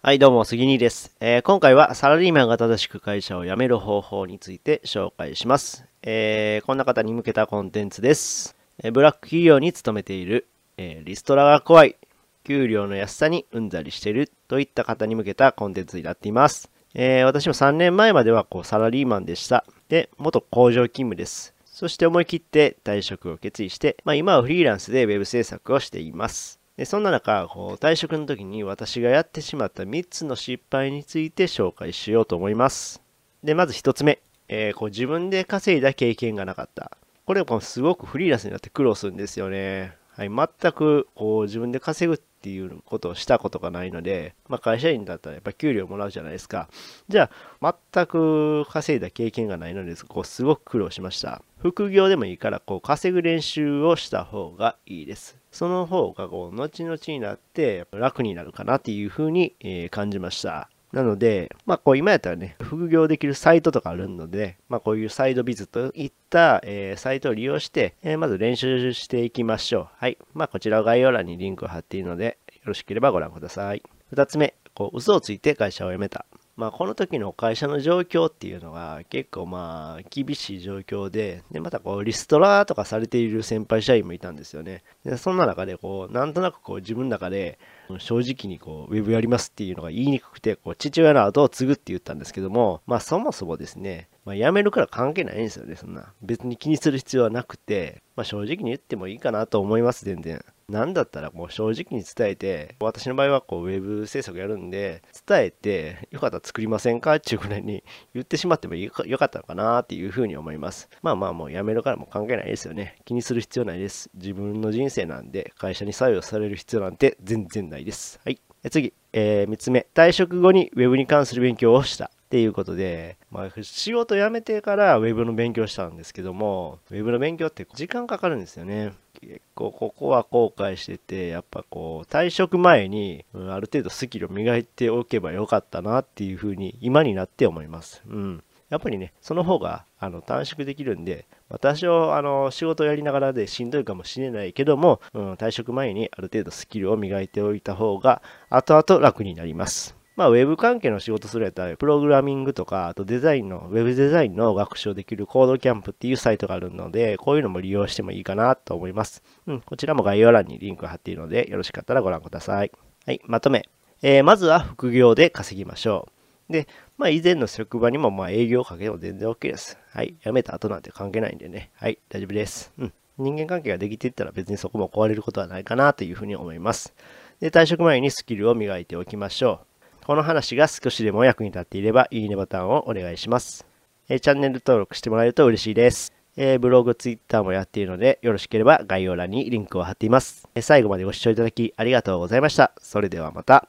はい、どうも、杉兄です、えー今回はサラリーマンが正しく会社を辞める方法について紹介します。えーこんな方に向けたコンテンツです。えーブラック企業に勤めている、えリストラが怖い、給料の安さにうんざりしているといった方に向けたコンテンツになっています。え私も3年前まではこうサラリーマンでした。で、元工場勤務です。そして思い切って退職を決意して、まあ、今はフリーランスでウェブ制作をしています。でそんな中こう、退職の時に私がやってしまった3つの失敗について紹介しようと思います。で、まず1つ目、えーこう自分で稼いだ経験がなかった。これはすごくフリーランスになって苦労するんですよね。はい、全くこう自分で稼ぐっていうことをしたことがないので、まあ、会社員だったらやっぱ給料もらうじゃないですか。じゃあ、全く稼いだ経験がないので、こうすごく苦労しました。副業でもいいから、こう稼ぐ練習をした方がいいです。その方がこう後々になって楽になるかなっていうふうに、え感じました。なので、まあ、こう今やったらね、副業できるサイトとかあるので、まあ、こういうサイドビズといった、えーサイトを利用して、えーまず練習していきましょう。はい。まあ、こちらは概要欄にリンクを貼っているので、よろしければご覧ください。二つ目、こう嘘をついて会社を辞めた。まあ、この時の会社の状況っていうのが結構まあ厳しい状況で、で、またこうリストラとかされている先輩社員もいたんですよね。で、そんな中でこう、なんとなくこう自分の中で正直にこう、ウェブやりますっていうのが言いにくくて、こう、父親の後を継ぐって言ったんですけども、まあそもそもですね、まあ辞めるから関係ないんですよね、そんな。別に気にする必要はなくて、まあ正直に言ってもいいかなと思います、全然。なんだったらもう正直に伝えて、私の場合はこうウェブ制作やるんで、伝えて、よかったら作りませんか？っていうぐらいに言ってしまってもよかったのかなっていうふうに思います。まあまあもう辞めるからもう関係ないですよね。気にする必要ないです。自分の人生なんで、会社に作用される必要なんて全然ないです。はい。次、えー3つ目。退職後にウェブに関する勉強をした。っていうことで、まあ、仕事辞めてからウェブの勉強したんですけども、ウェブの勉強って時間かかるんですよね。結構ここは後悔してて、やっぱこう、退職前に、うんある程度スキルを磨いておけばよかったなっていうふうに今になって思います。うん。やっぱりね、その方があの短縮できるんで、私はあの仕事をやりながらでしんどいかもしれないけども、うん、退職前にある程度スキルを磨いておいた方が後々楽になります。まあ、ウェブ関係の仕事するやったら、プログラミングとか、あとデザインの、ウェブデザインの学習できるコードキャンプっていうサイトがあるので、こういうのも利用してもいいかなと思います。うん、こちらも概要欄にリンク貼っているので、よろしかったらご覧ください。はい、まとめ。えーまずは副業で稼ぎましょう。で、まあ以前の職場にもまあ営業をかけても全然 OK です。はい。辞めた後なんて関係ないんでね。はい。大丈夫です。うん。人間関係ができていったら別にそこも壊れることはないかなというふうに思います。で、退職前にスキルを磨いておきましょう。この話が少しでも役に立っていれば、いいねボタンをお願いします。えーチャンネル登録してもらえると嬉しいです。えーブログ、ツイッターもやっているので、よろしければ概要欄にリンクを貼っています。えー最後までご視聴いただきありがとうございました。それではまた。